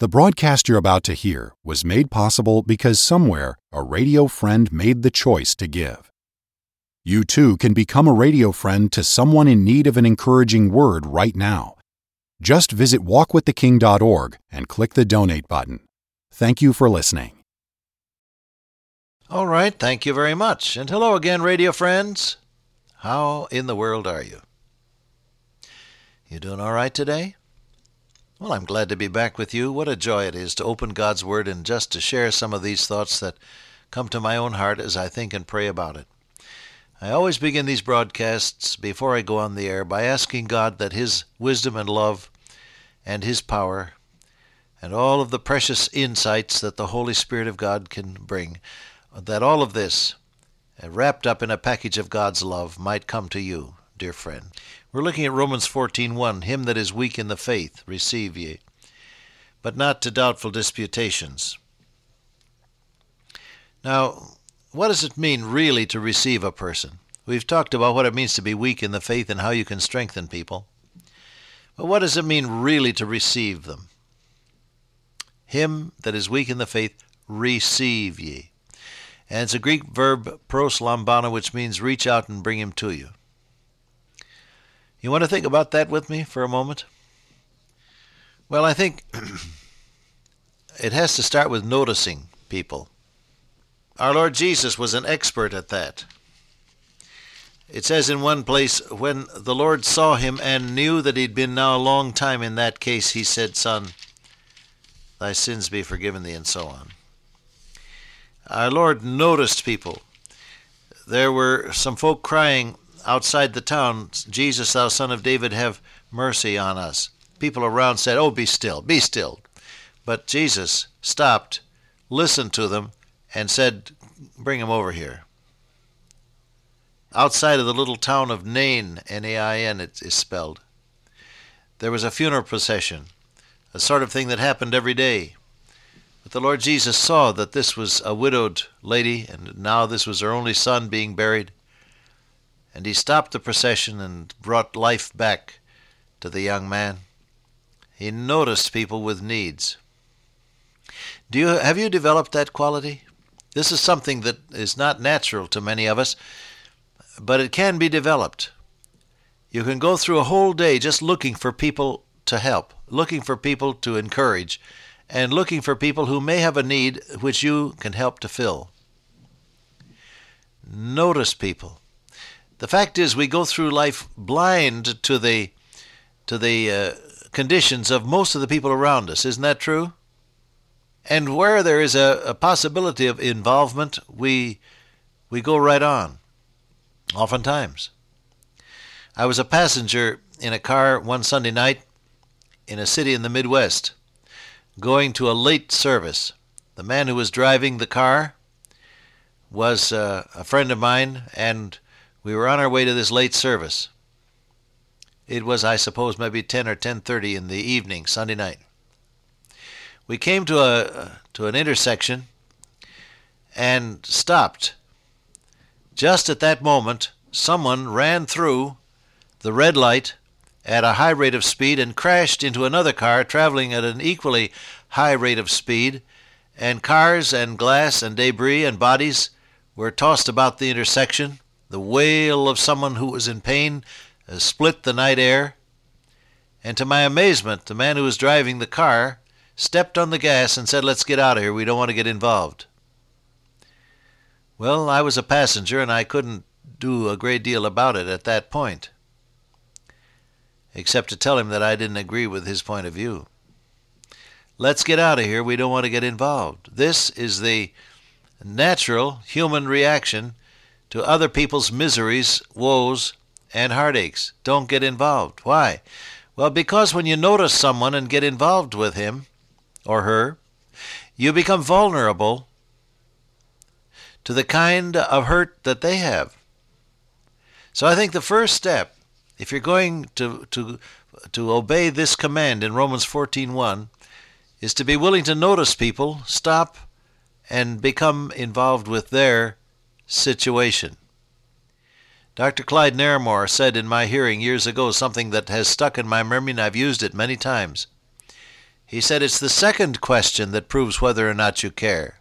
The broadcast you're about to hear was made possible because somewhere a radio friend made the choice to give. You too can become a radio friend to someone in need of an encouraging word right now. Just visit walkwiththeking.org and click the donate button. Thank you for listening. All right, thank you very much. And hello again, radio friends. How in the world are you? You doing all right today? Well, I'm glad to be back with you. What a joy it is to open God's Word and just to share some of these thoughts that come to my own heart as I think and pray about it. I always begin these broadcasts before I go on the air by asking God that His wisdom and love and His power and all of the precious insights that the Holy Spirit of God can bring, that all of this, uh, wrapped up in a package of God's love, might come to you, dear friend. We're looking at Romans 14:1, him that is weak in the faith receive ye, but not to doubtful disputations. Now, what does it mean really to receive a person? We've talked about what it means to be weak in the faith and how you can strengthen people. But what does it mean really to receive them? Him that is weak in the faith receive ye. And it's a Greek verb proslambano, which means reach out and bring him to you. You want to think about that with me for a moment? Well, I think it has to start with noticing people. Our Lord Jesus was an expert at that. It says in one place, when the Lord saw him and knew that he'd been now a long time in that case, he said, Son, thy sins be forgiven thee, and so on. Our Lord noticed people. There were some folk crying outside the town, Jesus, thou son of David, have mercy on us. People around said, Oh, be still, be still. But Jesus stopped, listened to them, and said, Bring him over here. Outside of the little town of Nain, N A I N, it is spelled, there was a funeral procession, a sort of thing that happened every day. But the Lord Jesus saw that this was a widowed lady, and now this was her only son being buried and he stopped the procession and brought life back to the young man. He noticed people with needs. Do you have you developed that quality? This is something that is not natural to many of us, but it can be developed. You can go through a whole day just looking for people to help, looking for people to encourage, and looking for people who may have a need which you can help to fill. Notice people. The fact is, we go through life blind to the to the uh, conditions of most of the people around us. Isn't that true? And where there is a, a possibility of involvement, we we go right on. Oftentimes, I was a passenger in a car one Sunday night in a city in the Midwest, going to a late service. The man who was driving the car was uh, a friend of mine, and we were on our way to this late service. It was, I suppose, maybe 10 or 10:30 in the evening, Sunday night. We came to a to an intersection and stopped. Just at that moment, someone ran through the red light at a high rate of speed and crashed into another car traveling at an equally high rate of speed, and cars and glass and debris and bodies were tossed about the intersection. The wail of someone who was in pain split the night air, and to my amazement, the man who was driving the car stepped on the gas and said, Let's get out of here. We don't want to get involved. Well, I was a passenger and I couldn't do a great deal about it at that point, except to tell him that I didn't agree with his point of view. Let's get out of here. We don't want to get involved. This is the natural human reaction to other people's miseries, woes, and heartaches. Don't get involved. Why? Well, because when you notice someone and get involved with him or her, you become vulnerable to the kind of hurt that they have. So I think the first step, if you're going to, to, to obey this command in Romans 14.1, is to be willing to notice people, stop, and become involved with their situation. Dr. Clyde Narramore said in my hearing years ago something that has stuck in my memory and I've used it many times. He said it's the second question that proves whether or not you care.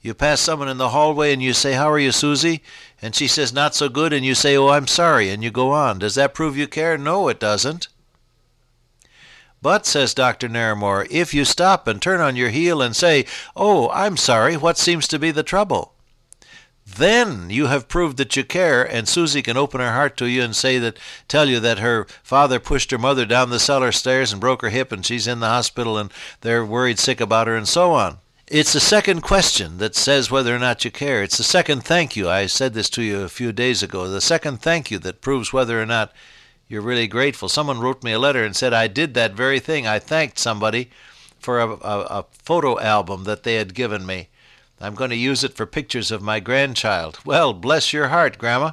You pass someone in the hallway and you say, How are you, Susie? And she says, Not so good, and you say, Oh, I'm sorry, and you go on. Does that prove you care? No, it doesn't. But, says Dr. Narramore, if you stop and turn on your heel and say, Oh, I'm sorry, what seems to be the trouble? Then you have proved that you care, and Susie can open her heart to you and say that, tell you that her father pushed her mother down the cellar stairs and broke her hip, and she's in the hospital, and they're worried sick about her, and so on. It's the second question that says whether or not you care. It's the second thank you. I said this to you a few days ago. The second thank you that proves whether or not you're really grateful. Someone wrote me a letter and said, I did that very thing. I thanked somebody for a, a, a photo album that they had given me I'm going to use it for pictures of my grandchild. Well, bless your heart, Grandma.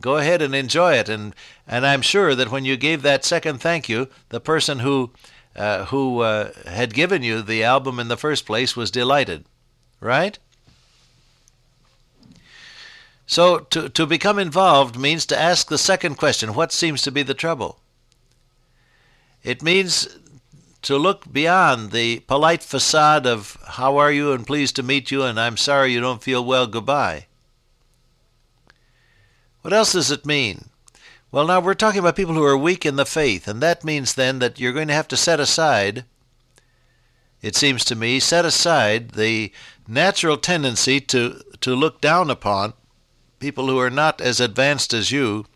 Go ahead and enjoy it, and and I'm sure that when you gave that second thank you, the person who uh, who uh, had given you the album in the first place was delighted, right? So to to become involved means to ask the second question: What seems to be the trouble? It means to look beyond the polite facade of how are you and pleased to meet you and I'm sorry you don't feel well, goodbye. What else does it mean? Well, now we're talking about people who are weak in the faith, and that means then that you're going to have to set aside, it seems to me, set aside the natural tendency to, to look down upon people who are not as advanced as you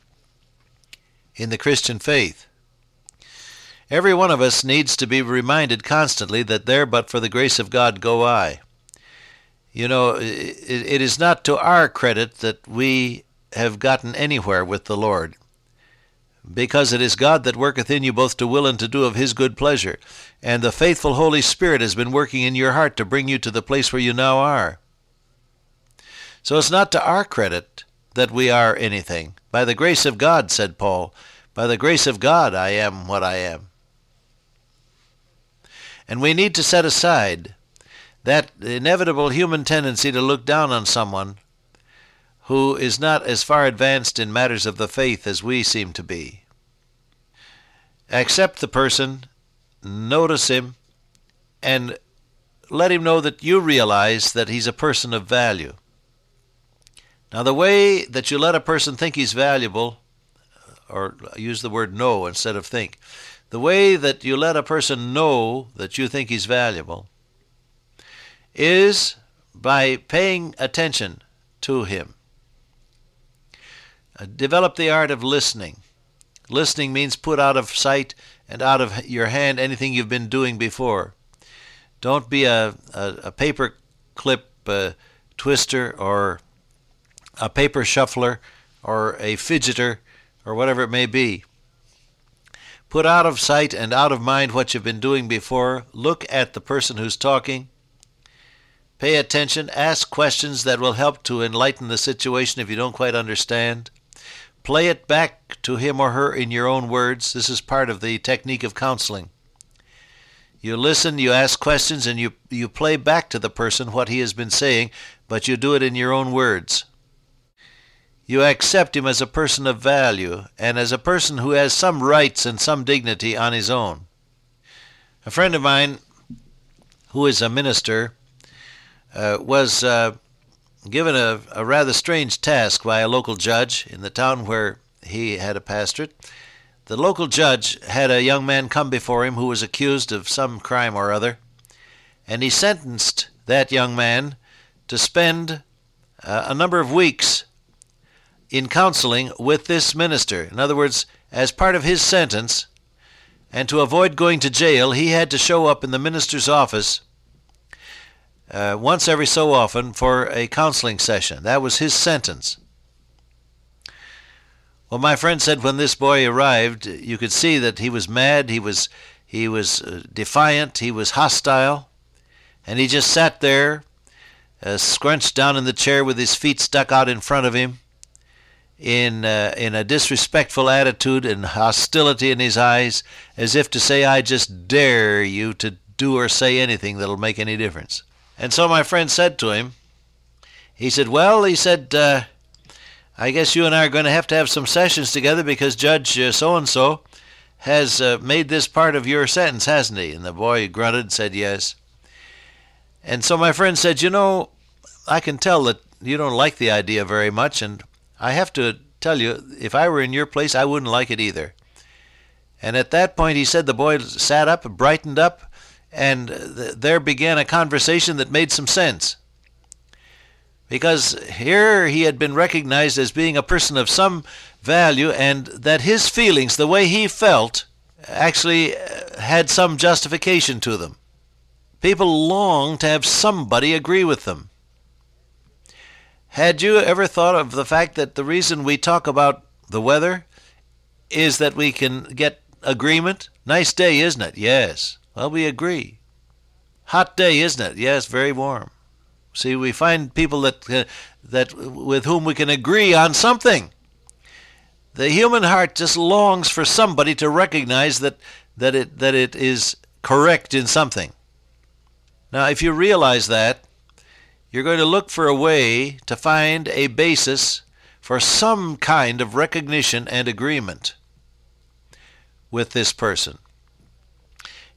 in the Christian faith. Every one of us needs to be reminded constantly that there but for the grace of God go I. You know, it, is not to our credit that we have gotten anywhere with the Lord, because it is God that worketh in you both to will and to do of his good pleasure, and the faithful Holy Spirit has been working in your heart to bring you to the place where you now are. So it's not to our credit that we are anything. By the grace of God, said Paul, by the grace of God I am what I am. And we need to set aside that inevitable human tendency to look down on someone who is not as far advanced in matters of the faith as we seem to be. Accept the person, notice him, and let him know that you realize that he's a person of value. Now, the way that you let a person think he's valuable, or use the word know instead of think, the way that you let a person know that you think he's valuable is by paying attention to him. Uh, develop the art of listening. Listening means put out of sight and out of your hand anything you've been doing before. Don't be a, a, a paper clip uh, twister or a paper shuffler or a fidgeter or whatever it may be. Put out of sight and out of mind what you've been doing before. Look at the person who's talking. Pay attention. Ask questions that will help to enlighten the situation if you don't quite understand. Play it back to him or her in your own words. This is part of the technique of counseling. You listen, you ask questions, and you, you play back to the person what he has been saying, but you do it in your own words. You accept him as a person of value and as a person who has some rights and some dignity on his own. A friend of mine, who is a minister, uh, was uh, given a, a, rather strange task by a local judge in the town where he had a pastorate. The local judge had a young man come before him who was accused of some crime or other, and he sentenced that young man to spend uh, a number of weeks in counseling with this minister. In other words, as part of his sentence, and to avoid going to jail, he had to show up in the minister's office uh, once every so often for a counseling session. That was his sentence. Well, my friend said when this boy arrived, you could see that he was mad, he was he was uh, defiant, he was hostile, and he just sat there, uh, scrunched down in the chair with his feet stuck out in front of him, in uh, in a disrespectful attitude and hostility in his eyes, as if to say, "I just dare you to do or say anything that'll make any difference." And so my friend said to him, he said, "Well," he said, uh, "I guess you and I are going to have to have some sessions together because Judge so and so has uh, made this part of your sentence, hasn't he? And the boy grunted said yes. And so my friend said, You know, I can tell that you don't like the idea very much, and I have to tell you, if I were in your place, I wouldn't like it either. And at that point, he said the boy sat up, brightened up, and th- there began a conversation that made some sense. Because here he had been recognized as being a person of some value, and that his feelings, the way he felt, actually uh, had some justification to them. People long to have somebody agree with them. Had you ever thought of the fact that the reason we talk about the weather is that we can get agreement? Nice day, isn't it? Yes. Well, we agree. Hot day, isn't it? Yes, very warm. See, we find people that uh, that with whom we can agree on something. The human heart just longs for somebody to recognize that that it that it is correct in something. Now, if you realize that, you're going to look for a way to find a basis for some kind of recognition and agreement with this person.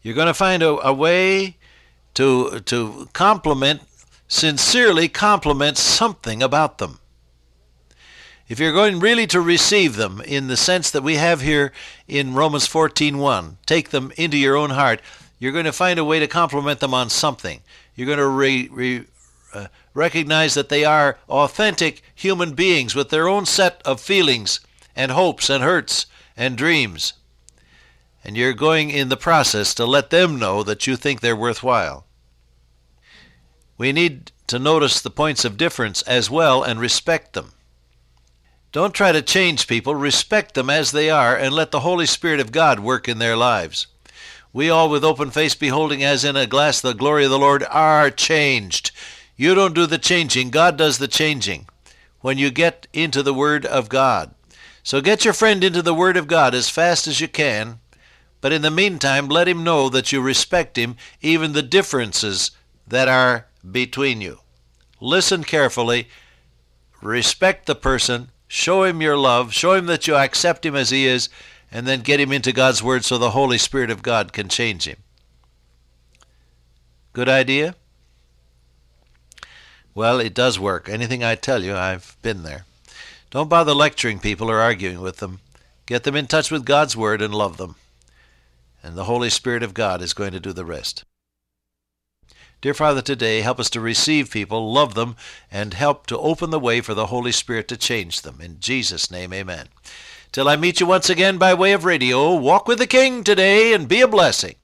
You're going to find a, a way to, to compliment, sincerely compliment something about them. If you're going really to receive them in the sense that we have here in Romans 14:1, take them into your own heart, you're going to find a way to compliment them on something. You're going to re, re, uh, recognize that they are authentic human beings with their own set of feelings and hopes and hurts and dreams. And you're going in the process to let them know that you think they're worthwhile. We need to notice the points of difference as well and respect them. Don't try to change people, respect them as they are, and let the Holy Spirit of God work in their lives. We all, with open face, beholding as in a glass the glory of the Lord, are changed. You don't do the changing, God does the changing when you get into the Word of God. So get your friend into the Word of God as fast as you can, but in the meantime, let him know that you respect him, even the differences that are between you. Listen carefully, respect the person, show him your love, show him that you accept him as he is, and then get him into God's Word so the Holy Spirit of God can change him. Good idea? Well, it does work. Anything I tell you, I've been there. Don't bother lecturing people or arguing with them. Get them in touch with God's Word and love them. And the Holy Spirit of God is going to do the rest. Dear Father, today help us to receive people, love them, and help to open the way for the Holy Spirit to change them. In Jesus' name, amen. Till I meet you once again by way of radio, walk with the King today and be a blessing.